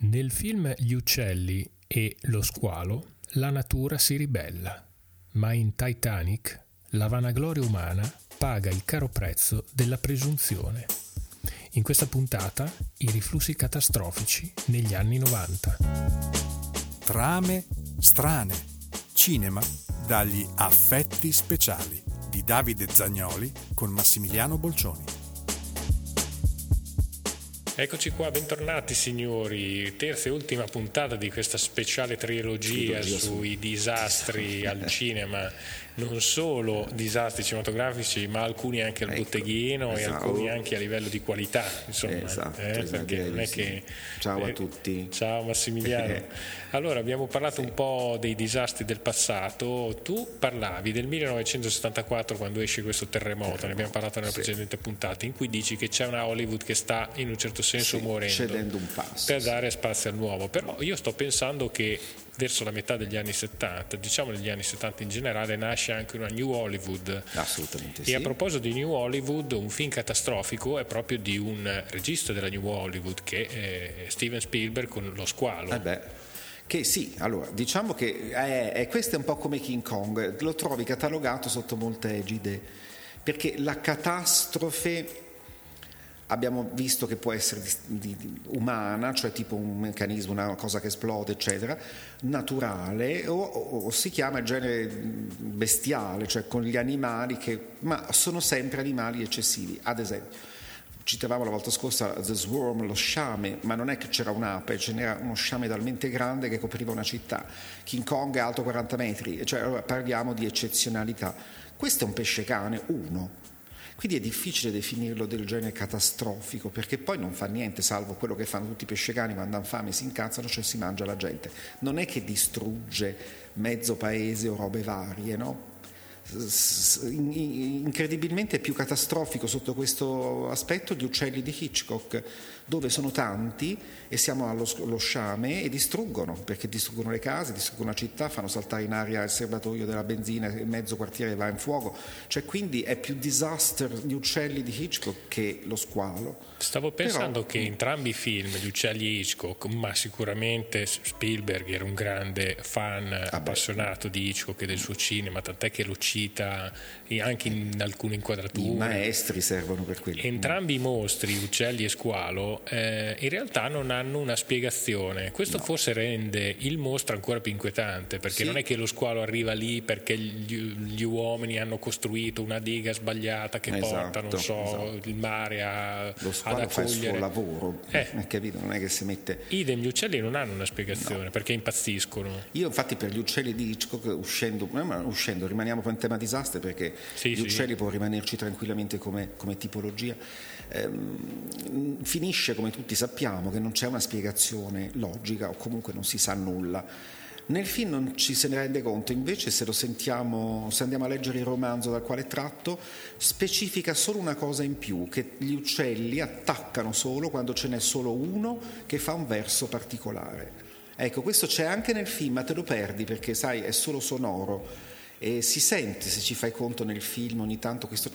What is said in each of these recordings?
Nel film Gli uccelli e lo squalo la natura si ribella, ma in Titanic la vanagloria umana paga il caro prezzo della presunzione. In questa puntata i riflussi catastrofici negli anni 90. Trame strane. Cinema dagli affetti speciali di Davide Zagnoli con Massimiliano Bolcioni. Eccoci qua, bentornati signori, terza e ultima puntata di questa speciale trilogia sui disastri al cinema non solo disastri cinematografici, ma alcuni anche al ecco, botteghino esatto. e alcuni anche a livello di qualità. Insomma, esatto, eh, perché non è che, ciao a tutti. Ciao Massimiliano. allora, abbiamo parlato un po' dei disastri del passato. Tu parlavi del 1974 quando esce questo terremoto, ne abbiamo parlato nella sì. precedente puntata, in cui dici che c'è una Hollywood che sta in un certo senso sì, morendo. Passo. Per dare spazio al nuovo. Però io sto pensando che verso la metà degli anni 70, diciamo negli anni 70 in generale, nasce anche una New Hollywood. Assolutamente sì. E a proposito di New Hollywood, un film catastrofico è proprio di un regista della New Hollywood che è Steven Spielberg con Lo squalo. Eh beh. Che sì, allora, diciamo che è, è, questo è un po' come King Kong, lo trovi catalogato sotto molte egide, perché la catastrofe abbiamo visto che può essere di, di, umana, cioè tipo un meccanismo, una cosa che esplode, eccetera, naturale, o, o, o, si chiama genere bestiale, cioè con gli animali che, ma sono sempre animali eccessivi. Ad esempio, citavamo la volta scorsa The Swarm, lo sciame, ma non è che c'era un'ape, ce n'era uno sciame talmente grande che copriva una città. King Kong è alto 40 metri, cioè parliamo di eccezionalità. Questo è un pesce cane, uno quindi è difficile definirlo del genere catastrofico, perché poi non fa niente, salvo quello che fanno tutti i pescecani quando hanno fame, si incazzano, cioè si mangia la gente. Non è che distrugge mezzo paese o robe varie, no? Incredibilmente più catastrofico sotto questo aspetto gli uccelli di Hitchcock, dove sono tanti e siamo allo sciame e distruggono, perché distruggono le case, distruggono la città, fanno saltare in aria il serbatoio della benzina e mezzo quartiere va in fuoco. Cioè quindi è più disaster gli uccelli di Hitchcock che lo squalo. Stavo pensando Però, che entrambi i film, gli uccelli Hitchcock, ma sicuramente Spielberg era un grande fan ah appassionato di Hitchcock e del suo cinema, tant'è che lo cita anche in alcune inquadrature. I maestri servono per quello. Entrambi i mostri, uccelli e squalo, eh, in realtà non hanno una spiegazione. Questo no. forse rende il mostro ancora più inquietante, perché sì. non è che lo squalo arriva lì perché gli, gli uomini hanno costruito una diga sbagliata che esatto, porta, non so, esatto. il mare a lo squalo fa il suo lavoro, eh. capito? Non è che si mette... Idem, gli uccelli non hanno una spiegazione no. perché impazziscono. Io infatti per gli uccelli di Hitchcock, uscendo, uscendo rimaniamo poi in tema disastri perché sì, gli sì. uccelli può rimanerci tranquillamente come, come tipologia, ehm, finisce come tutti sappiamo che non c'è una spiegazione logica o comunque non si sa nulla nel film non ci se ne rende conto, invece se lo sentiamo, se andiamo a leggere il romanzo dal quale tratto, specifica solo una cosa in più, che gli uccelli attaccano solo quando ce n'è solo uno che fa un verso particolare. Ecco, questo c'è anche nel film, ma te lo perdi perché sai, è solo sonoro. E si sente, se ci fai conto nel film, ogni tanto questo,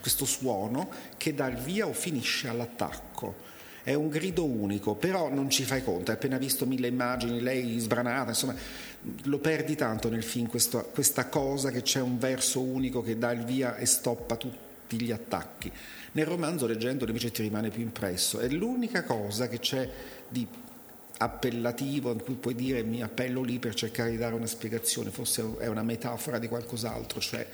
questo suono che dà il via o finisce all'attacco è un grido unico, però non ci fai conto, hai appena visto mille immagini, lei sbranata, insomma, lo perdi tanto nel film, questo, questa cosa che c'è un verso unico che dà il via e stoppa tutti gli attacchi. Nel romanzo, leggendolo, invece ti rimane più impresso. È l'unica cosa che c'è di appellativo in cui puoi dire mi appello lì per cercare di dare una spiegazione, forse è una metafora di qualcos'altro, cioè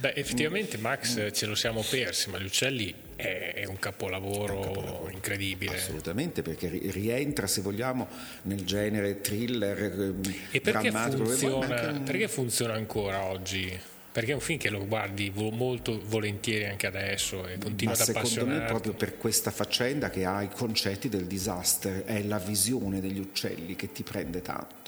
Beh, effettivamente Max ce lo siamo persi, ma Gli Uccelli è, è un capolavoro, un capolavoro incredibile. Assolutamente, perché rientra, se vogliamo, nel genere thriller, ehm, e perché funziona, un... perché funziona ancora oggi? Perché è un film che lo guardi molto volentieri anche adesso e continua Ma ad appassionarti. Secondo me proprio per questa faccenda che ha i concetti del disaster, è la visione degli uccelli che ti prende tanto.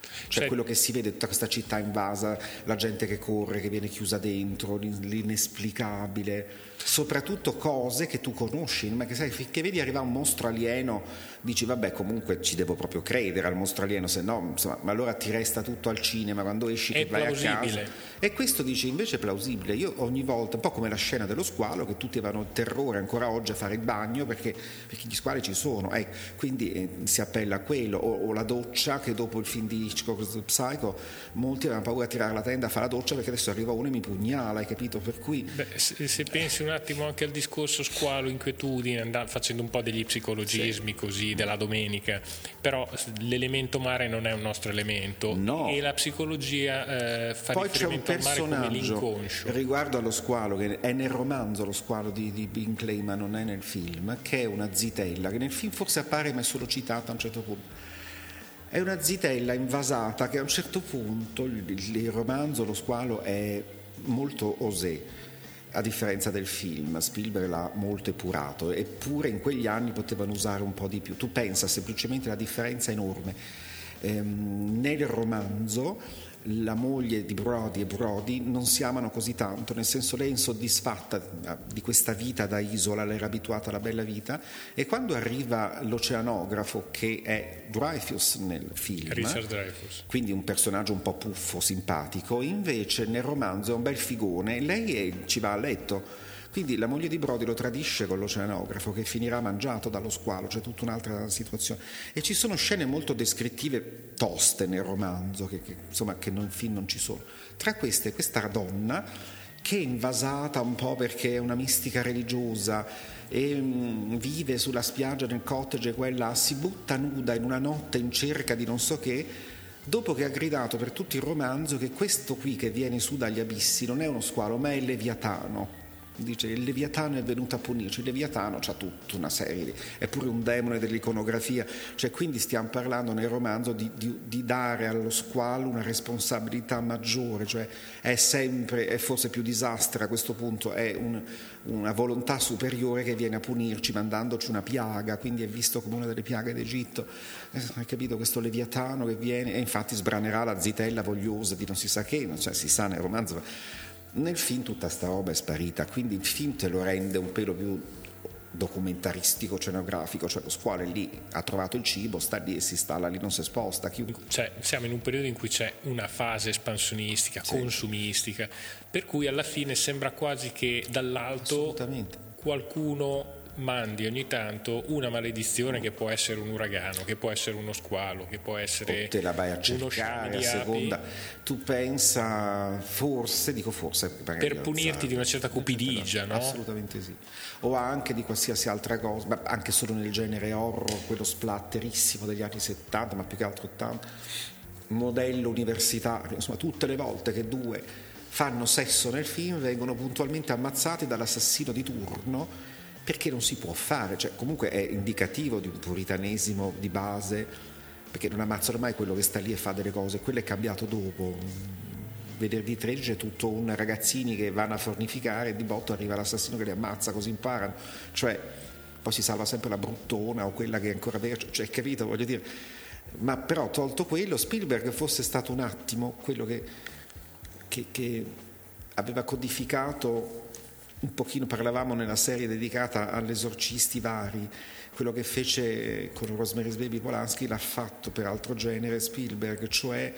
Cioè, cioè, quello che si vede, tutta questa città invasa, la gente che corre, che viene chiusa dentro, l'inesplicabile soprattutto cose che tu conosci, ma che sai, finché vedi arrivare un mostro alieno, dici vabbè comunque ci devo proprio credere al mostro alieno, se no insomma, ma allora ti resta tutto al cinema quando esci è che vai plausibile. a casa. E questo dici invece è plausibile, io ogni volta, un po' come la scena dello squalo, che tutti avevano terrore ancora oggi a fare il bagno perché, perché gli squali ci sono, eh, quindi eh, si appella a quello, o, o, la doccia che dopo il film di Hitchcock Psycho molti avevano paura a tirare la tenda a fare la doccia perché adesso arriva uno e mi pugnala, hai capito? Per cui... Beh, se, se pensi un attimo anche al discorso squalo, inquietudine, andando, facendo un po' degli psicologismi sì. così della domenica, però l'elemento mare non è un nostro elemento no. e la psicologia eh, fa Poi riferimento c'è un al mare come l'inconscio. Riguardo allo squalo, che è nel romanzo lo squalo di, di Binkley, ma non è nel film, che è una zitella, che nel film forse appare ma è solo citata a un certo punto. È una zitella invasata che a un certo punto il, il romanzo, lo squalo, è molto osè a differenza del film, Spielberg l'ha molto epurato, eppure in quegli anni potevano usare un po' di più. Tu pensa semplicemente la differenza enorme. Ehm, nel romanzo la moglie di Brody e Brody non si amano così tanto, nel senso lei è insoddisfatta eh, di questa vita da isola, lei era abituata alla bella vita e quando arriva l'oceanografo che è Dreyfus nel film, Dreyfus. quindi un personaggio un po' puffo, simpatico, invece nel romanzo è un bel figone, lei è, ci va a letto quindi la moglie di Brody lo tradisce con l'oceanografo che finirà mangiato dallo squalo, c'è tutta un'altra situazione. E ci sono scene molto descrittive toste nel romanzo, che, che, insomma, che nel film non ci sono. Tra queste questa donna che è invasata un po' perché è una mistica religiosa e mm, vive sulla spiaggia nel cottage quella si butta nuda in una notte in cerca di non so che dopo che ha gridato per tutto il romanzo che questo qui che viene su dagli abissi non è uno squalo ma è il Leviatano dice il Leviatano è venuto a punirci, il Leviatano ha tutta una serie, è pure un demone dell'iconografia, cioè quindi stiamo parlando nel romanzo di, di, di dare allo squalo una responsabilità maggiore, cioè è sempre, è forse più disastra a questo punto, è un, una volontà superiore che viene a punirci mandandoci una piaga, quindi è visto come una delle piaghe d'Egitto, eh, hai capito? Questo Leviatano che viene e infatti sbranerà la zitella vogliosa di non si sa che, cioè si sa nel romanzo nel film tutta sta roba è sparita, quindi il film te lo rende un pelo più documentaristico, scenografico, cioè lo squalo lì ha trovato il cibo, sta lì e si installa lì, non si sposta. Cioè, siamo in un periodo in cui c'è una fase espansionistica, sì. consumistica, per cui alla fine sembra quasi che dall'alto qualcuno mandi ogni tanto una maledizione che può essere un uragano, che può essere uno squalo, che può essere o te la vai a cercare a seconda. Tu pensa forse, dico forse per punirti di una certa cupidigia, no? Assolutamente sì. O anche di qualsiasi altra cosa, ma anche solo nel genere horror, quello splatterissimo degli anni 70, ma più che altro 80, modello universitario, insomma, tutte le volte che due fanno sesso nel film vengono puntualmente ammazzati dall'assassino di turno perché non si può fare, cioè, comunque è indicativo di un puritanesimo di base, perché non ammazzano mai quello che sta lì e fa delle cose, quello è cambiato dopo. Venerdì 13 è tutto un ragazzini che vanno a fornificare e di botto arriva l'assassino che li ammazza, così imparano. Cioè, poi si salva sempre la bruttona o quella che è ancora vera, cioè, capito, voglio dire. Ma però tolto quello, Spielberg fosse stato un attimo quello che, che, che aveva codificato un pochino parlavamo nella serie dedicata agli esorcisti vari, quello che fece con Rosemary's Baby Polanski l'ha fatto per altro genere Spielberg, cioè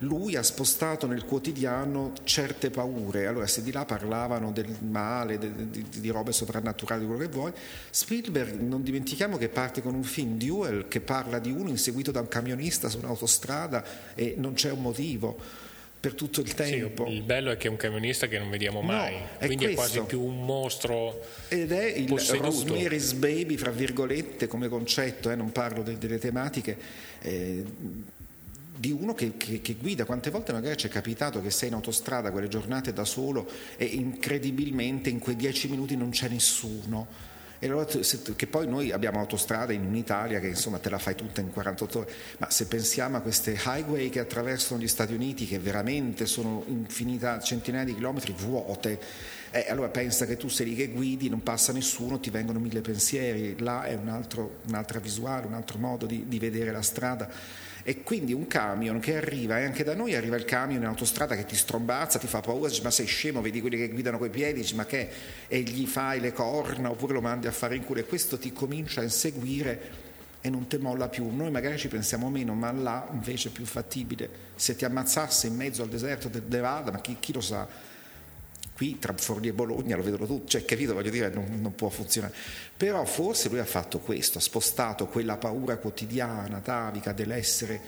lui ha spostato nel quotidiano certe paure. Allora, se di là parlavano del male, di, di, di robe soprannaturali, quello che vuoi, Spielberg non dimentichiamo che parte con un film Duel che parla di uno inseguito da un camionista su un'autostrada e non c'è un motivo per tutto il tempo. Sì, il bello è che è un camionista che non vediamo mai, no, quindi è, è, quasi più un mostro. Ed è il posseduto. Rosemary's Baby, fra virgolette, come concetto, eh, non parlo de, delle tematiche. Eh, di uno che, che, che, guida, quante volte magari ci è capitato che sei in autostrada quelle giornate da solo e incredibilmente in quei dieci minuti non c'è nessuno allora, che poi noi abbiamo autostrade in un'Italia che insomma te la fai tutta in 48 ore, ma se pensiamo a queste highway che attraversano gli Stati Uniti, che veramente sono infinità, centinaia di chilometri vuote, Eh, allora pensa che tu sei lì che guidi, non passa nessuno, ti vengono mille pensieri, là è un altro, un'altra visuale, un altro modo di, di vedere la strada e quindi un camion che arriva, e anche da noi arriva il camion in autostrada che ti strombazza, ti fa paura, dici ma sei scemo, vedi quelli che guidano coi piedi, dici ma che e gli fai le corna oppure lo mandi a fare in culo e questo ti comincia a inseguire e non ti molla più. Noi magari ci pensiamo meno, ma là invece è più fattibile. Se ti ammazzasse in mezzo al deserto del Nevada, ma chi, chi lo sa? Qui tra Forlì e Bologna lo vedono tutti, cioè capito, voglio dire, non, non, può funzionare. Però forse lui ha fatto questo, ha spostato quella paura quotidiana, atavica dell'essere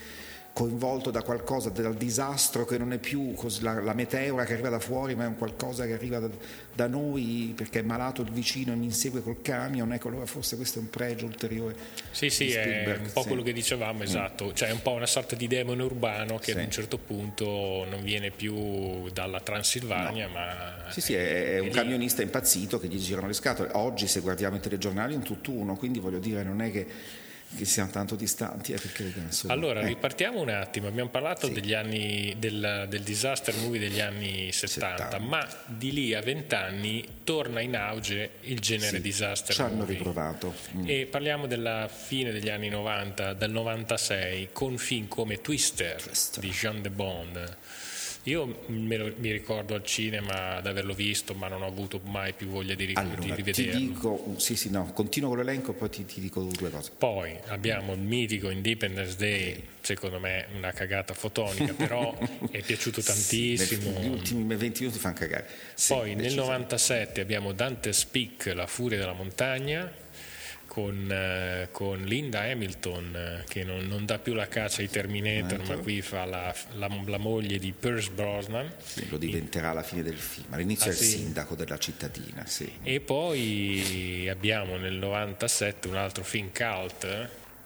coinvolto da qualcosa, dal disastro che non è più la, la, meteora che arriva da fuori, ma è un qualcosa che arriva da, da, noi perché è malato il vicino e mi insegue col camion. Ecco, allora forse questo è un pregio ulteriore. Sì, sì, è un po' quello che dicevamo, esatto. Mm. Cioè è un po' una sorta di demone urbano che sì. ad un certo punto non viene più dalla Transilvania, no. ma. Sì, sì, è, è un lì. camionista impazzito che gli girano le scatole. Oggi, se guardiamo i telegiornali, è un tutt'uno, quindi voglio dire, non è che che siamo tanto distanti. Eh, perché, insomma, allora, eh. ripartiamo un attimo. Abbiamo parlato sì. degli anni, del, del, disaster movie degli anni 70, 70. ma di lì a vent'anni torna in auge il genere sì, disaster ci hanno riprovato. Mm. E parliamo della fine degli anni 90, del 96, con film come Twister, Twister. di Jean de Bond io lo, mi ricordo al cinema di averlo visto, ma non ho avuto mai più voglia di, ric- allora, di rivederlo. Ti dico, sì, sì, no, continuo con l'elenco, poi ti, ti, dico due cose. Poi abbiamo il mitico Independence Day, secondo me una cagata fotonica, però è piaciuto tantissimo. Sì, gli ultimi 20 minuti fanno cagare. Sì, poi nel 97 abbiamo Dante's Peak, La furia della montagna con, eh, con, Linda Hamilton eh, che non, non, dà più la caccia ai Terminator ma qui fa la, la, la moglie di Pierce Brosnan sì, lo diventerà alla fine del film all'inizio ah, è il sì. sindaco della cittadina sì. e poi abbiamo nel 97 un altro film cult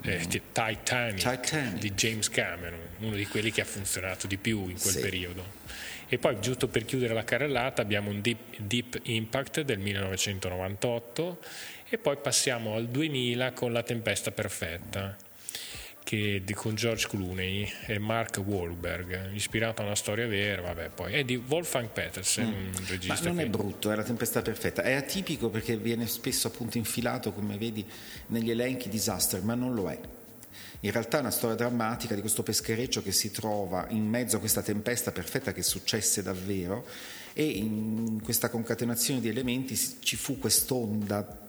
eh, mm. Titanic, Titanic, di James Cameron uno di quelli che ha funzionato di più in quel periodo e poi, giusto per chiudere la carrellata, abbiamo un Deep, Deep Impact del 1998 e poi passiamo al 2000 con La tempesta perfetta che, con George Clooney e Mark Wahlberg, ispirato a una storia vera, vabbè, poi è di Wolfgang Petersen, mm. un regista. Ma non che... è brutto, è la tempesta perfetta, è atipico perché viene spesso appunto infilato, come vedi, negli elenchi disaster, ma non lo è. In realtà è una storia drammatica di questo peschereccio che si trova in mezzo a questa tempesta perfetta che successe davvero e in questa concatenazione di elementi ci fu quest'onda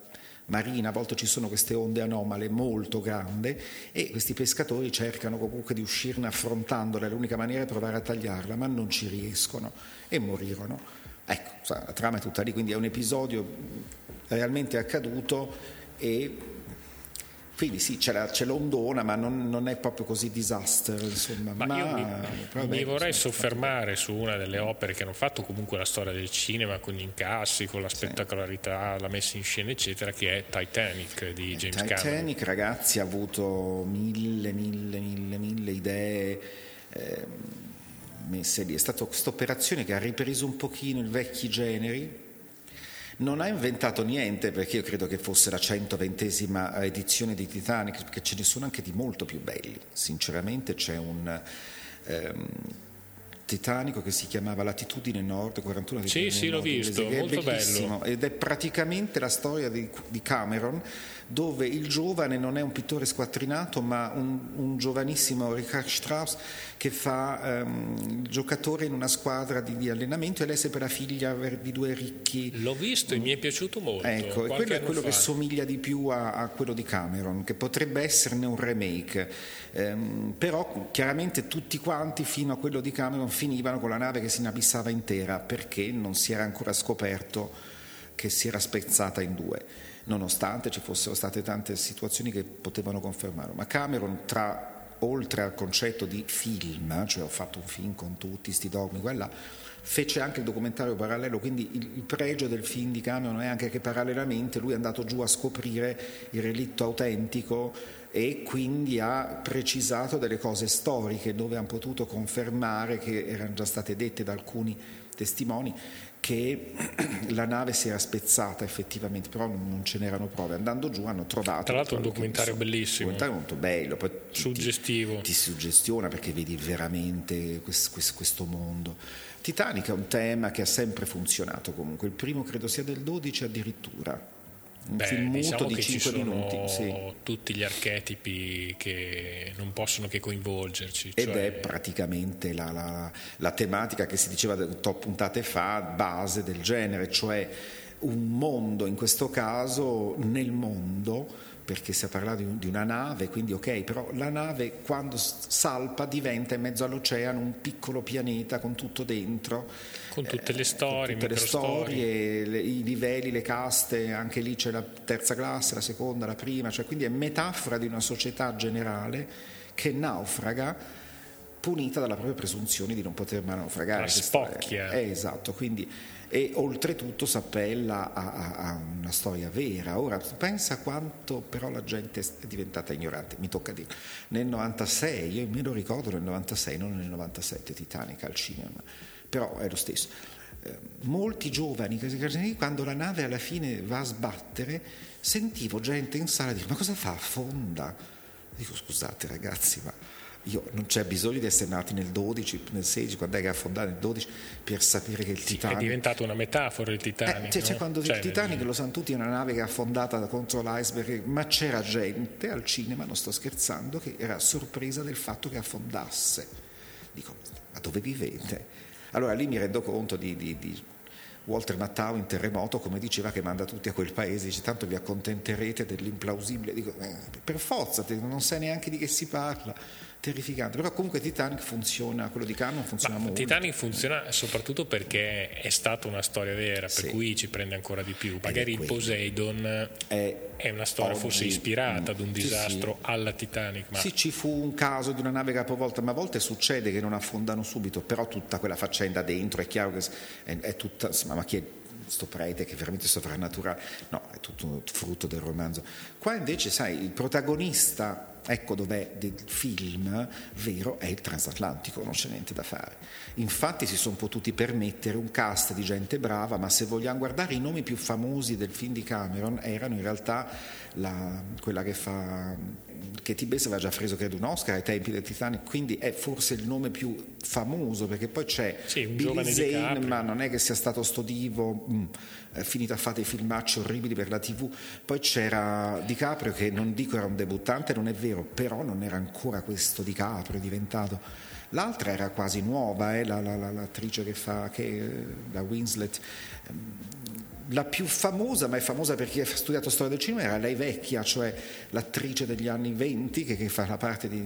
marina, a volte ci sono queste onde anomale molto grandi e questi pescatori cercano comunque di uscirne affrontandole, l'unica maniera è provare a tagliarla, ma non ci riescono e morirono. Ecco, la trama è tutta lì, quindi è un episodio realmente accaduto e quindi sì, c'è, la, c'è l'ondona, ma non, non, è proprio così disaster. Insomma. Ma, ma io mi, vabbè, mi vorrei soffermare su una delle opere che hanno fatto comunque la storia del cinema, con gli incassi, con la spettacolarità, sì. la messa in scena, eccetera, che è Titanic di James Titanic, Cameron. Titanic, ragazzi, ha avuto mille, mille, mille, mille idee. Eh, messe lì. È stata questa operazione che ha ripreso un pochino i vecchi generi, non ha inventato niente perché io credo che fosse la 120esima edizione di Titanic, perché ce ne sono anche di molto più belli. Sinceramente c'è un ehm, Titanico che si chiamava Latitudine Nord 41 di Sì, sì, l'ho visto, molto bello. Ed è praticamente la storia di, di Cameron dove il giovane non è un pittore squattrinato ma un, un giovanissimo Richard Strauss che fa um, il giocatore in una squadra di, di, allenamento e lei è sempre la figlia di due ricchi. L'ho visto e mi è piaciuto molto. Ecco, e quello è quello fa. che somiglia di più a, a, quello di Cameron, che potrebbe esserne un remake, um, però chiaramente tutti quanti fino a quello di Cameron finivano con la nave che si inabissava intera perché non si era ancora scoperto che si era spezzata in due nonostante ci fossero state tante situazioni che potevano confermarlo. Ma Cameron, tra, oltre al concetto di film, cioè ho fatto un film con tutti questi dogmi, quella, fece anche il documentario parallelo, quindi il, il, pregio del film di Cameron è anche che parallelamente lui è andato giù a scoprire il relitto autentico e quindi ha precisato delle cose storiche dove hanno potuto confermare che erano già state dette da alcuni testimoni che la nave si era spezzata effettivamente, però non ce n'erano prove. Andando giù hanno trovato... Tra l'altro un documentario bellissimo. Un documentario molto bello, poi suggestivo. Ti, ti, suggestiona perché vedi veramente questo, questo mondo. Titanic è un tema che ha sempre funzionato comunque, il primo credo sia del 12 addirittura un Beh, film diciamo di 5 minuti. Sì. Tutti gli archetipi che non possono che coinvolgerci. Ed cioè... è praticamente la, la, la, tematica che si diceva top puntate fa, base del genere, cioè un mondo, in questo caso nel mondo perché si è parlato di una nave, quindi ok, però la nave quando salpa diventa in mezzo all'oceano un piccolo pianeta con tutto dentro. Con tutte le storie, eh, tutte le storie, le, i livelli, le caste, anche lì c'è la terza classe, la seconda, la prima, cioè quindi è metafora di una società generale che naufraga punita dalla propria presunzione di non poter mai naufragare. La spocchia. Eh, esatto, quindi e oltretutto si appella a, a, a, una storia vera. Ora pensa quanto però la gente è diventata ignorante, mi tocca dire. Nel 96, io me lo ricordo nel 96, non nel 97 Titanic al cinema, però è lo stesso. Eh, molti giovani, quando la nave alla fine va a sbattere, sentivo gente in sala dire ma cosa fa? Affonda. Dico scusate ragazzi, ma io, non c'è bisogno di essere nati nel 12, nel 16, quando è che ha fondato nel 12, per sapere che il sì, Titanic... È diventato una metafora il Titanic. Eh, cioè, no? cioè, quando cioè, il Titanic nel... lo sanno tutti, è una nave che ha affondato contro l'iceberg, ma c'era gente al cinema, non sto scherzando, che era sorpresa del fatto che affondasse. Dico, ma dove vivete? Allora lì mi rendo conto di, di, di Walter Mattau in Terremoto, come diceva, che manda tutti a quel paese, dice tanto vi accontenterete dell'implausibile. Dico, eh, per forza, non sai neanche di che si parla terrificante, però comunque Titanic funziona, quello di Cameron funziona Ma molto. Titanic funziona soprattutto perché è stata una storia vera, per sì. cui ci prende ancora di più. Magari il Poseidon è, è, una storia forse ispirata ad un disastro sì, sì. alla Titanic. Ma... Sì, ci fu un caso di una nave capovolta, ma a volte succede che non affondano subito, però tutta quella faccenda dentro è chiaro che è, è tutta, ma chi è sto prete che è veramente sovrannaturale, no, è tutto frutto del romanzo. Qua invece, sai, il protagonista Ecco dov'è del film vero, è il transatlantico, non c'è niente da fare. Infatti si sono potuti permettere un cast di gente brava, ma se vogliamo guardare i nomi più famosi del film di Cameron erano in realtà la, quella che fa che Tibes aveva già preso credo un Oscar ai tempi del Titanic, quindi è forse il nome più famoso perché poi c'è sì, Billy Zane, ma non è che sia stato sto divo, mm, finito a fare dei filmacci orribili per la tv, poi c'era DiCaprio che non dico era un debuttante, non è vero, però non era ancora questo DiCaprio, diventato. L'altra era quasi nuova, eh, la, la, la, l'attrice che fa, che, la Winslet, la più famosa, ma è famosa perché ha studiato storia del cinema, era lei vecchia, cioè l'attrice degli anni venti che, che fa la parte di,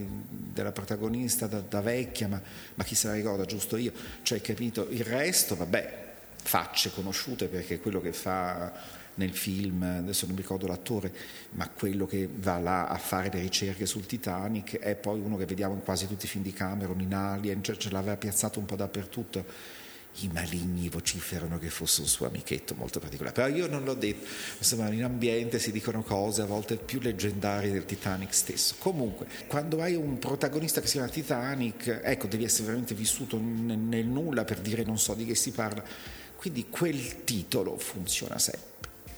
della protagonista da, da vecchia, ma, ma, chi se la ricorda, giusto io? Cioè, capito? Il resto, vabbè, facce conosciute perché quello che fa nel film, adesso non mi ricordo l'attore, ma quello che va là a fare le ricerche sul Titanic è poi uno che vediamo in quasi tutti i film di Cameron, in Alien, cioè ce l'aveva piazzato un po' dappertutto i maligni vociferano che fosse un suo amichetto molto particolare. Però io non l'ho detto, insomma in ambiente si dicono cose a volte più leggendarie del Titanic stesso. Comunque, quando hai un protagonista che si chiama Titanic, ecco, devi essere veramente vissuto nel, nulla per dire non so di che si parla. Quindi quel titolo funziona sempre.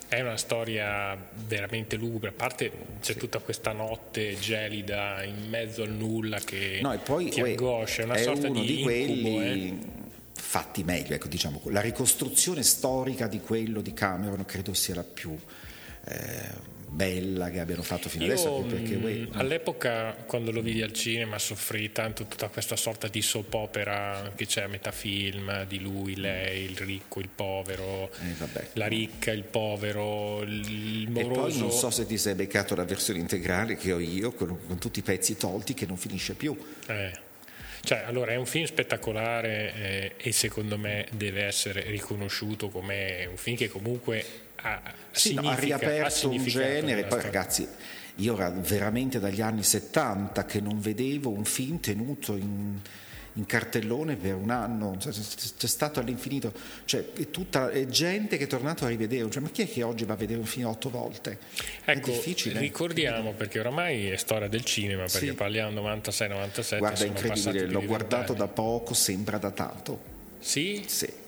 È una storia veramente lugubre, a parte c'è sì. tutta questa notte gelida in mezzo al nulla che no, e poi, ti angoscia, è una è sorta uno di, di quelli eh fatti meglio, ecco, diciamo, la ricostruzione storica di quello di Cameron credo sia la più eh, bella che abbiano fatto fino Io, adesso. Perché, uè, mm, all'epoca, quando lo vidi al cinema, soffrì tanto tutta questa sorta di soap opera che c'è a metà film di lui, lei, il ricco, il povero, eh, la ricca, il povero, il moroso. E poi non so se ti sei beccato la versione integrale che ho io, con, con tutti i pezzi tolti, che non finisce più. Eh. Cioè, allora, è un film spettacolare eh, e secondo me deve essere riconosciuto come un film che comunque ha, sì, no, ha riaperto ha un genere. Poi, ragazzi, io era veramente dagli anni 70 che non vedevo un film tenuto in in cartellone per un anno, cioè, c'è stato all'infinito, cioè, è tutta è gente che è tornato a rivedere, cioè, ma chi è che oggi va a vedere un film otto volte? Ecco, ricordiamo perché oramai è storia del cinema, perché sì. parliamo 96-97. Guarda, è incredibile, l'ho guardato da poco, sembra datato. Sì? Sì.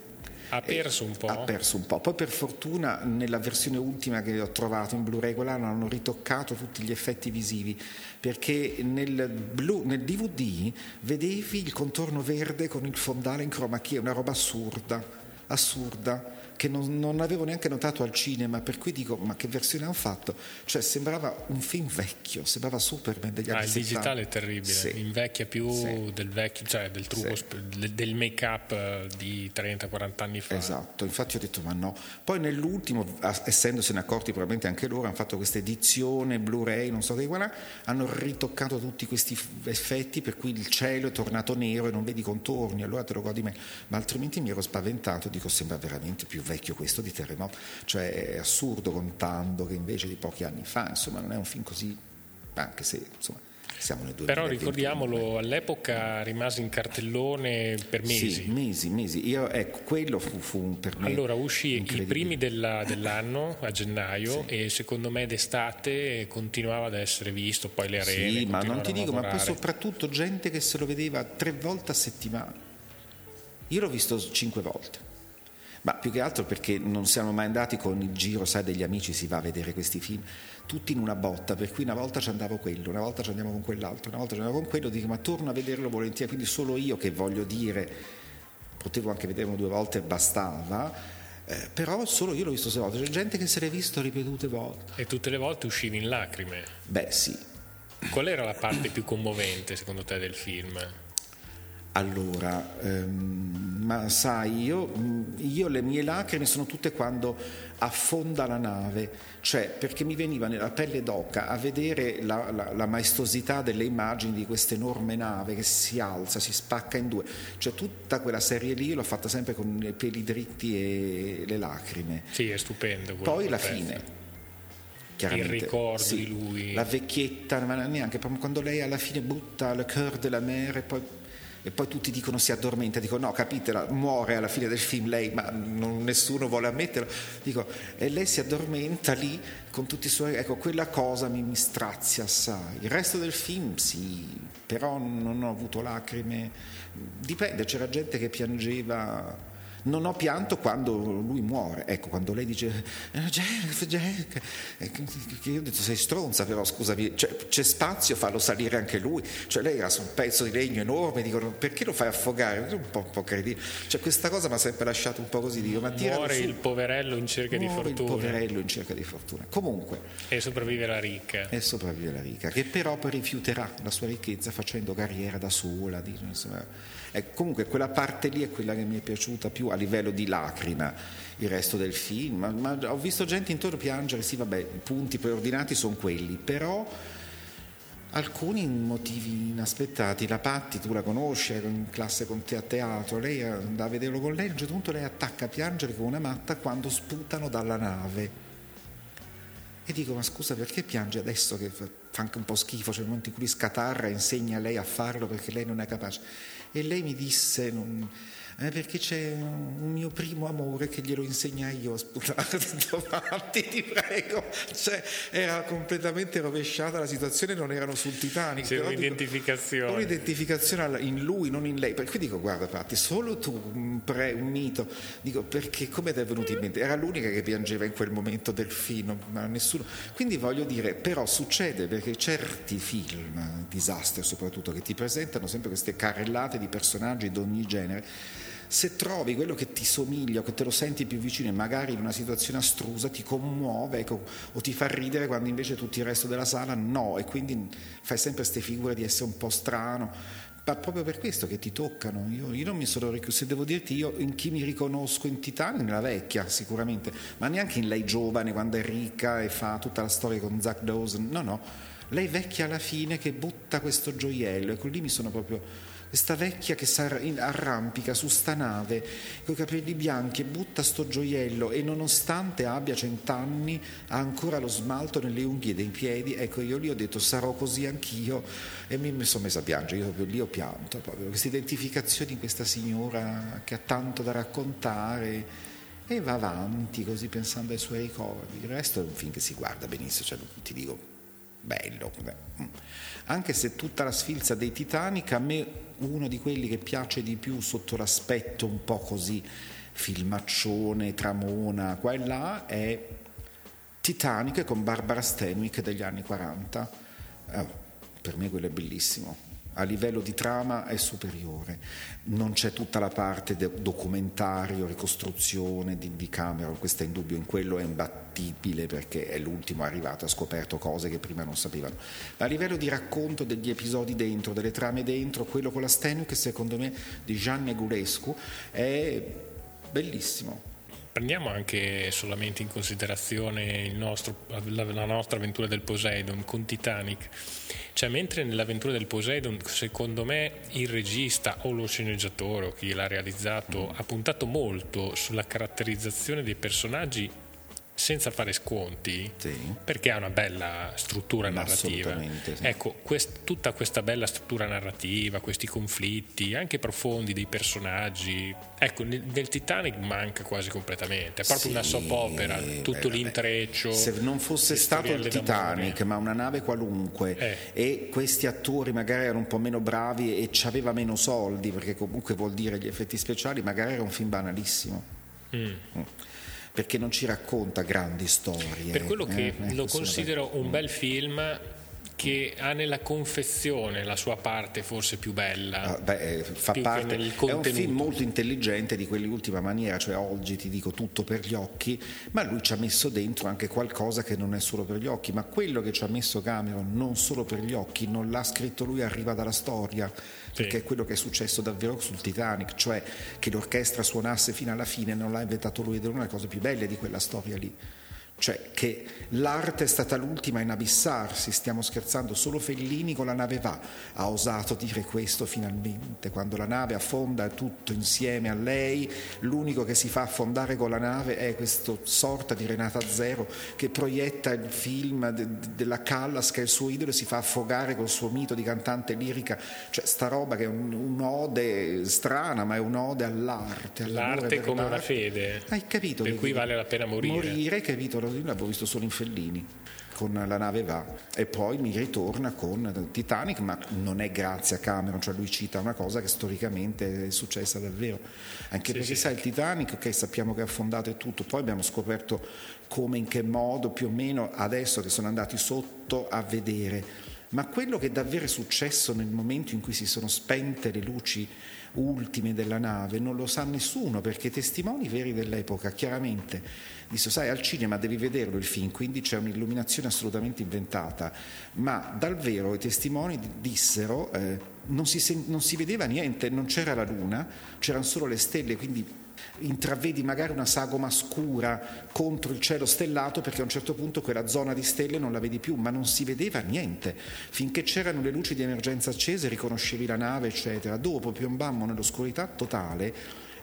Ha perso un po'? Ha perso un po'. Poi per fortuna nella versione ultima che ho trovato in Blu-ray quell'anno hanno ritoccato tutti gli effetti visivi perché nel, Blu, nel DVD vedevi il contorno verde con il fondale in chroma key, è una roba assurda, assurda che non, non, avevo neanche notato al cinema, per cui dico, ma che versione hanno fatto? Cioè sembrava un film vecchio, sembrava Superman degli anni ah, il 70. digitale è terribile, sì. invecchia più sì. del vecchio, cioè del trucco, sì. del make-up eh, di 30-40 anni fa. Esatto, infatti ho detto, ma no. Poi nell'ultimo, essendosene accorti probabilmente anche loro, hanno fatto questa edizione Blu-ray, non so che qua, hanno ritoccato tutti questi effetti, per cui il cielo è tornato nero e non vedi contorni, allora te lo godi meglio. Ma altrimenti mi ero spaventato, dico, sembra veramente più vecchio vecchio questo di Terremoto, cioè è assurdo contando che invece di pochi anni fa, insomma non è un film così, anche se insomma siamo nel 2021. Però ricordiamolo, all'epoca rimase in cartellone per mesi. Sì, mesi, mesi. Io, ecco, quello fu, fu per me. Allora uscì i primi della, dell'anno a gennaio sì. e secondo me d'estate continuava ad essere visto, poi le arene. Sì, ma non ti dico, ma poi soprattutto gente che se lo vedeva tre volte a settimana. Io l'ho visto cinque volte. Ma più che altro perché non siamo mai andati con il giro, sai, degli amici, si va a vedere questi film, tutti in una botta, per cui una volta ci andavo quello, una volta ci andiamo con quell'altro, una volta ci andiamo con quello, dico ma torno a vederlo volentieri, quindi solo io che voglio dire, potevo anche vederlo due volte e bastava, eh, però solo io l'ho visto sei volte, c'è gente che se l'è visto ripetute volte. E tutte le volte uscivi in lacrime? Beh sì. Qual era la parte più commovente secondo te del film? Allora, ehm, ma sai, io, io, le mie lacrime sono tutte quando affonda la nave, cioè perché mi veniva nella pelle d'oca a vedere la, la, la maestosità delle immagini di questa enorme nave che si alza, si spacca in due, cioè tutta quella serie lì l'ho fatta sempre con i peli dritti e le lacrime. Sì, è stupendo. Poi la fine. Il ricordo sì, di lui. La vecchietta, ma neanche, quando lei alla fine butta le cœur della mer e poi e poi tutti dicono si addormenta, dico no, capitela, muore alla fine del film lei, ma non, nessuno vuole ammetterlo, dico e lei si addormenta lì con tutti i suoi, ecco quella cosa mi, mi strazia assai, il resto del film sì, però non ho avuto lacrime, dipende, c'era gente che piangeva non ho pianto quando lui muore. Ecco, quando lei dice eh, Jack, Jack, eh, che io ho detto sei stronza, però scusami, cioè, c'è spazio, fallo salire anche lui. Cioè lei era su un pezzo di legno enorme, dicono perché lo fai affogare? Un po', un po credibile. Cioè questa cosa mi ha sempre lasciato un po' così, dico, ma Muore il poverello in cerca di fortuna. il poverello in cerca di fortuna. Comunque. E sopravvive la ricca. E sopravvive la ricca, che però poi rifiuterà la sua ricchezza facendo carriera da sola. Di, insomma, Ecco, comunque quella parte lì è quella che mi è piaciuta più a livello di lacrima, il resto del film, ma, ma ho visto gente intorno piangere, sì vabbè, i punti preordinati sono quelli, però alcuni motivi inaspettati, la Patti tu la conosci, era in classe con te a teatro, lei andava a vederlo con lei, a un certo punto lei attacca a piangere come una matta quando sputano dalla nave. E dico, ma scusa, perché piange adesso che fa anche un po' schifo, c'è il momento in cui scatarra insegna a lei a farlo perché lei non è capace. E lei mi disse, eh, perché c'è un mio primo amore che glielo insegna io a sputare davanti, ti prego. Cioè, era completamente rovesciata la situazione, non erano sul Titanic. C'è un'identificazione. un'identificazione in lui, non in lei. Per cui dico, guarda Patti, solo tu, un, pre, un mito. Dico, perché come ti è venuto in mente? Era l'unica che piangeva in quel momento del film, ma nessuno. Quindi voglio dire, però succede perché certi film, disastri soprattutto, che ti presentano sempre queste carrellate di personaggi di ogni genere, se trovi quello che ti somiglia, che te lo senti più vicino e magari in una situazione astrusa ti commuove ecco, o ti fa ridere quando invece tutto il resto della sala no e quindi fai sempre queste figure di essere un po' strano. Ma proprio per questo che ti toccano. Io, io non mi sono se devo dirti io in chi mi riconosco in Titanic, nella vecchia sicuramente, ma neanche in lei giovane quando è ricca e fa tutta la storia con Zack Dawson. No, no lei vecchia alla fine che butta questo gioiello, ecco lì mi sono proprio questa vecchia che si arrampica su sta nave con i capelli bianchi e butta sto gioiello e nonostante abbia cent'anni ha ancora lo smalto nelle unghie dei piedi, ecco io lì ho detto sarò così anch'io. E mi sono messa a piangere, io proprio lì ho pianto, proprio. Questa identificazione di questa signora che ha tanto da raccontare e va avanti così pensando ai suoi ricordi. Il resto è un film che si guarda benissimo, cioè, ti dico, bello. Anche se tutta la sfilza dei Titanic, a me uno di quelli che piace di più sotto l'aspetto un po' così filmaccione, tramona, qua e là, è Titanic con Barbara Stanwyck degli anni 40. Eh, per me quello è bellissimo a livello di trama è superiore. Non c'è tutta la parte documentario, ricostruzione di, di Cameron, questo è in dubbio, in quello è imbattibile perché è l'ultimo arrivato, ha scoperto cose che prima non sapevano. A livello di racconto degli episodi dentro, delle trame dentro, quello con la Stenu che secondo me di Gian Negulescu è bellissimo. Prendiamo anche solamente in considerazione nostro, la, la, nostra avventura del Poseidon con Titanic. Cioè, mentre nell'avventura del Poseidon, secondo me, il regista o lo sceneggiatore o chi l'ha realizzato ha puntato molto sulla caratterizzazione dei personaggi senza fare sconti, sì. perché ha una bella struttura narrativa. Sì. Ecco, quest, tutta questa bella struttura narrativa, questi conflitti, anche profondi dei personaggi, ecco, nel, nel Titanic manca quasi completamente, è proprio sì, una soap opera, tutto beh, l'intreccio. Se non fosse stato il Titanic, ma una nave qualunque, eh. e questi attori magari erano un po' meno bravi e ci aveva meno soldi, perché comunque vuol dire gli effetti speciali, magari era un film banalissimo. Mm. Mm perché non ci racconta grandi storie. Per quello che eh, lo considero un bel film che ha nella confezione la sua parte forse più bella. Ah, beh, eh, fa parte, è un film molto intelligente di quell'ultima maniera, cioè oggi ti dico tutto per gli occhi, ma lui ci ha messo dentro anche qualcosa che non è solo per gli occhi, ma quello che ci ha messo Cameron non solo per gli occhi, non l'ha scritto lui, arriva dalla storia, sì. perché è quello che è successo davvero sul Titanic, cioè che l'orchestra suonasse fino alla fine, non l'ha inventato lui ed è una delle cose più belle di quella storia lì cioè che l'arte è stata l'ultima a inabissarsi, stiamo scherzando, solo Fellini con la nave va ha osato dire questo finalmente, quando la nave affonda tutto insieme a lei, l'unico che si fa affondare con la nave è questa sorta di Renata Zero che proietta il film de, della Callas che è il suo idolo e si fa affogare col suo mito di cantante lirica, cioè sta roba che è un, un'ode strana ma è un'ode all'arte. L'arte come l'arte. una fede, Hai capito per cui vale la pena morire. Morire, capito? Rosino l'avevo visto solo in Fellini con la nave va. E poi mi ritorna con Titanic ma non è grazie a Cameron cioè lui cita una cosa che storicamente è successa davvero. Anche sì, perché sì. sai il Titanic ok sappiamo che è affondato e tutto poi abbiamo scoperto come in che modo più o meno adesso che sono andati sotto a vedere. Ma quello che davvero è successo nel momento in cui si sono spente le luci ultime della nave non lo sa nessuno perché i testimoni veri dell'epoca chiaramente. Disse sai al cinema devi vederlo il film quindi c'è un'illuminazione assolutamente inventata. Ma dal vero i testimoni dissero eh, non, si, non si vedeva niente non c'era la luna c'erano solo le stelle quindi intravedi magari una sagoma scura contro il cielo stellato perché a un certo punto quella zona di stelle non la vedi più, ma non si vedeva niente. Finché c'erano le luci di emergenza accese riconoscevi la nave, eccetera. Dopo piombammo nell'oscurità totale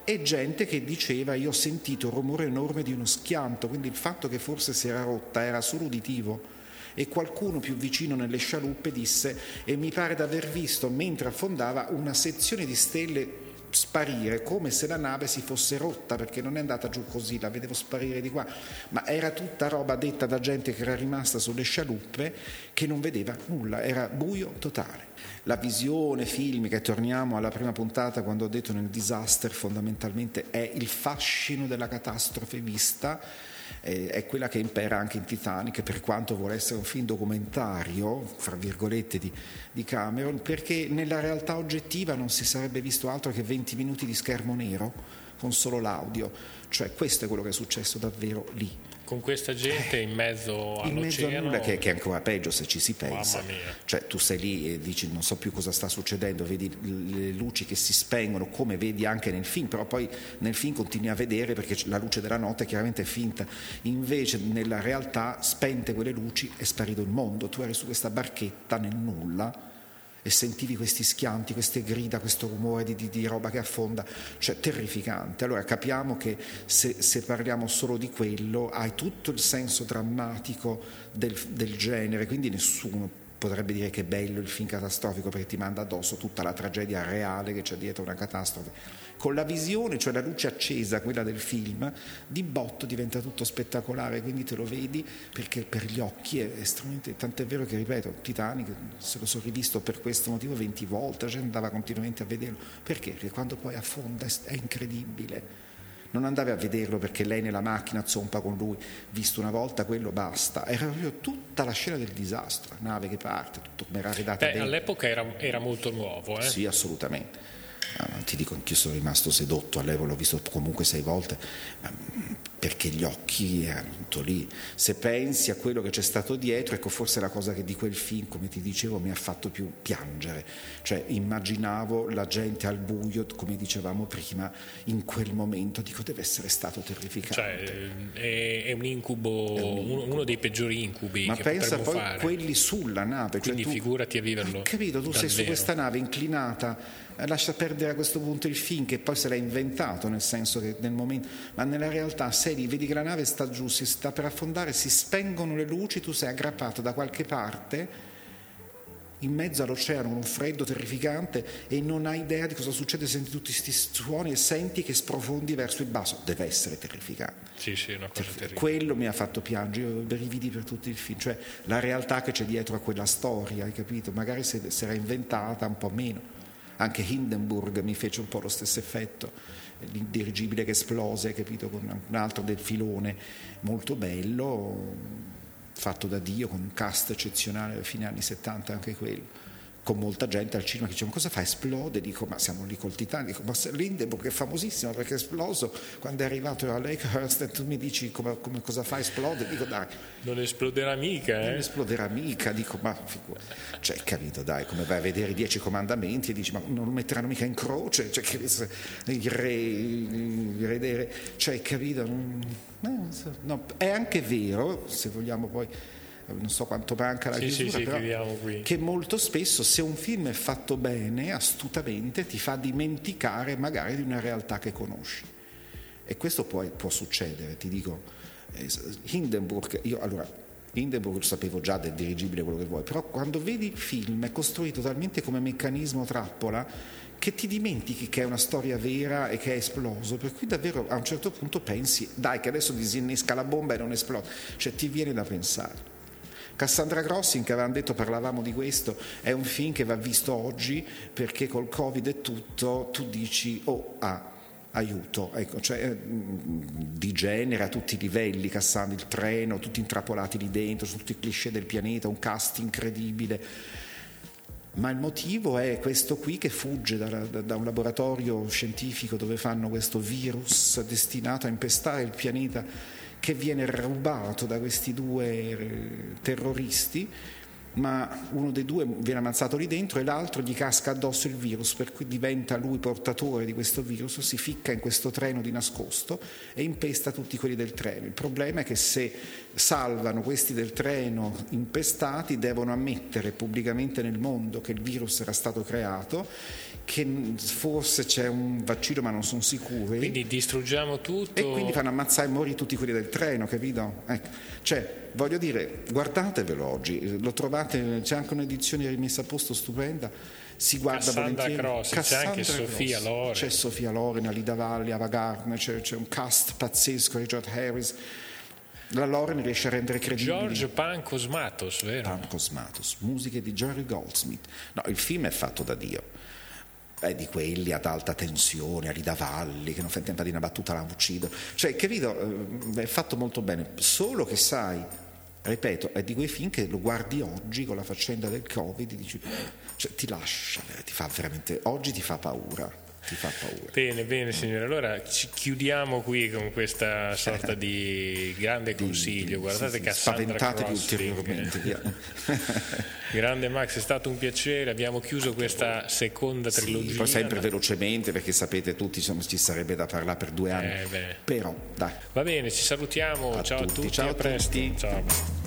e gente che diceva io ho sentito rumore enorme di uno schianto, quindi il fatto che forse si era rotta era solo uditivo e qualcuno più vicino nelle scialuppe disse e mi pare di aver visto mentre affondava una sezione di stelle sparire come se la nave si fosse rotta perché non è andata giù così, la vedevo sparire di qua, ma era tutta roba detta da gente che era rimasta sulle scialuppe che non vedeva nulla, era buio totale. La visione filmica, e torniamo alla prima puntata quando ho detto nel disaster fondamentalmente è il fascino della catastrofe vista eh, è quella che impera anche in Titanic, per quanto vuole essere un film documentario, fra virgolette, di, di Cameron, perché nella realtà oggettiva non si sarebbe visto altro che 20 minuti di schermo nero con solo l'audio, cioè questo è quello che è successo davvero lì. Con questa gente in mezzo all'oceano. In mezzo a nulla, che, che, è ancora peggio se ci si pensa. Mamma mia. Cioè tu sei lì e dici non so più cosa sta succedendo, vedi le luci che si spengono, come vedi anche nel film, però poi nel film continui a vedere perché la luce della notte chiaramente è finta. Invece nella realtà, spente quelle luci, è sparito il mondo. Tu eri su questa barchetta nel nulla e sentivi questi schianti, queste grida, questo rumore di, di, di, roba che affonda, cioè terrificante. Allora capiamo che se, se, parliamo solo di quello hai tutto il senso drammatico del, del genere, quindi nessuno potrebbe dire che è bello il film catastrofico perché ti manda addosso tutta la tragedia reale che c'è dietro una catastrofe. Con la visione, cioè la luce accesa, quella del film, di botto diventa tutto spettacolare, quindi te lo vedi perché per gli occhi è estremamente, tant'è vero che ripeto, Titanic se lo sono rivisto per questo motivo 20 volte, la gente andava continuamente a vederlo, perché? Perché quando poi affonda è incredibile non andavi a vederlo perché lei nella macchina zompa con lui, visto una volta quello basta, era proprio tutta la scena del disastro, nave che parte, tutto come era redato. all'epoca era, era, molto nuovo. Eh? Sì, assolutamente. Uh, ti dico anch'io sono rimasto sedotto all'epoca, l'ho visto comunque sei volte, perché gli occhi erano tutto lì. Se pensi a quello che c'è stato dietro, ecco forse la cosa che di quel film, come ti dicevo, mi ha fatto più piangere. Cioè immaginavo la gente al buio, come dicevamo prima, in quel momento, dico deve essere stato terrificante. Cioè è, è un incubo, è un incubo. uno dei peggiori incubi Ma pensa poi fare. quelli sulla nave. Cioè Quindi tu, figurati a viverlo. Capito, tu davvero. sei su questa nave inclinata lascia perdere a questo punto il film che poi se l'ha inventato nel senso che nel momento ma nella realtà sei lì vedi che la nave sta giù si sta per affondare si spengono le luci tu sei aggrappato da qualche parte in mezzo all'oceano un freddo terrificante e non hai idea di cosa succede senti tutti questi suoni e senti che sprofondi verso il basso. Deve essere terrificante. Sì sì una cosa terribile. quello mi ha fatto piangere io ho brividi per tutto il film cioè la realtà che c'è dietro a quella storia hai capito? Magari se, se era inventata un po' meno. Anche Hindenburg mi fece un po' lo stesso effetto, l'indirigibile che esplose, capito, con un altro del filone molto bello, fatto da Dio, con un cast eccezionale, fine anni 70 anche quello con molta gente al cinema che diceva cosa fa? Esplode? Dico ma siamo lì col Titanic. Dico ma Lindenburg è famosissimo perché è esploso. Quando è arrivato a Lakehurst e tu mi dici come, come, cosa fa? Esplode? Dico dai. Non esploderà mica eh? non esploderà mica. Dico ma figura cioè capito dai come vai a vedere i dieci comandamenti e dici ma non lo metteranno mica in croce? Cioè che il re il re cioè capito? No, è anche vero se vogliamo poi non so quanto manca la sì, chiusura, sì, però, che molto spesso se un film è fatto bene, astutamente, ti fa dimenticare magari di una realtà che conosci. E questo può, può succedere, ti dico, eh, Hindenburg, io allora Hindenburg lo sapevo già del dirigibile quello che vuoi, però quando vedi il film è costruito talmente come meccanismo trappola che ti dimentichi che è una storia vera e che è esploso, per cui davvero a un certo punto pensi, dai che adesso disinnesca la bomba e non esplode, cioè ti viene da pensare. Cassandra Grossing, che avevamo detto, parlavamo di questo, è un film che va visto oggi perché col Covid e tutto tu dici, oh, ah, aiuto, ecco, cioè, mm, di genere a tutti i livelli, Cassandra, il treno, tutti intrappolati lì dentro, sono tutti i cliché del pianeta, un cast incredibile. Ma il motivo è questo qui che fugge da, da, da un laboratorio scientifico dove fanno questo virus destinato a impestare il pianeta che viene rubato da questi due eh, terroristi, ma uno dei due viene ammazzato lì dentro e l'altro gli casca addosso il virus, per cui diventa lui portatore di questo virus, si ficca in questo treno di nascosto e impesta tutti quelli del treno. Il problema è che se salvano questi del treno impestati devono ammettere pubblicamente nel mondo che il virus era stato creato che forse c'è un vaccino ma non sono sicuri. Quindi distruggiamo tutto. E quindi fanno ammazzare e morire tutti quelli del treno, capito? Ecco. Cioè, voglio dire, guardatevelo oggi, lo trovate, c'è anche un'edizione rimessa a posto stupenda, si guarda Cassandra volentieri. Cross, Cassandra c'è anche Cross. Sofia Loren. C'è Sofia Loren, Alida Valli, Ava Gardner, c'è, c'è un cast pazzesco, Richard Harris. La Loren riesce a rendere credibile. George Pancosmatos, vero? Pancosmatos, musiche di Jerry Goldsmith. No, il film è fatto da Dio eh, di quelli ad alta tensione, a ridavalli, che non fa tempo di una battuta la uccido. Cioè, capito, eh, è fatto molto bene, solo che sai, ripeto, è di quei film che lo guardi oggi con la faccenda del Covid, dici, cioè, ti lascia, ti fa veramente, oggi ti fa paura. Ti fa paura. Bene, bene signore, allora ci chiudiamo qui con questa sorta di grande consiglio, guardate sì, Cassandra Spaventatevi ulteriormente. Grande Max, è stato un piacere, abbiamo chiuso questa seconda trilogia. Sì, poi sempre velocemente perché sapete tutti insomma, ci sarebbe da parlare per due anni, eh, però dai. Va bene, ci salutiamo, a ciao tutti, a tutti, ciao a presto. Tutti. Ciao.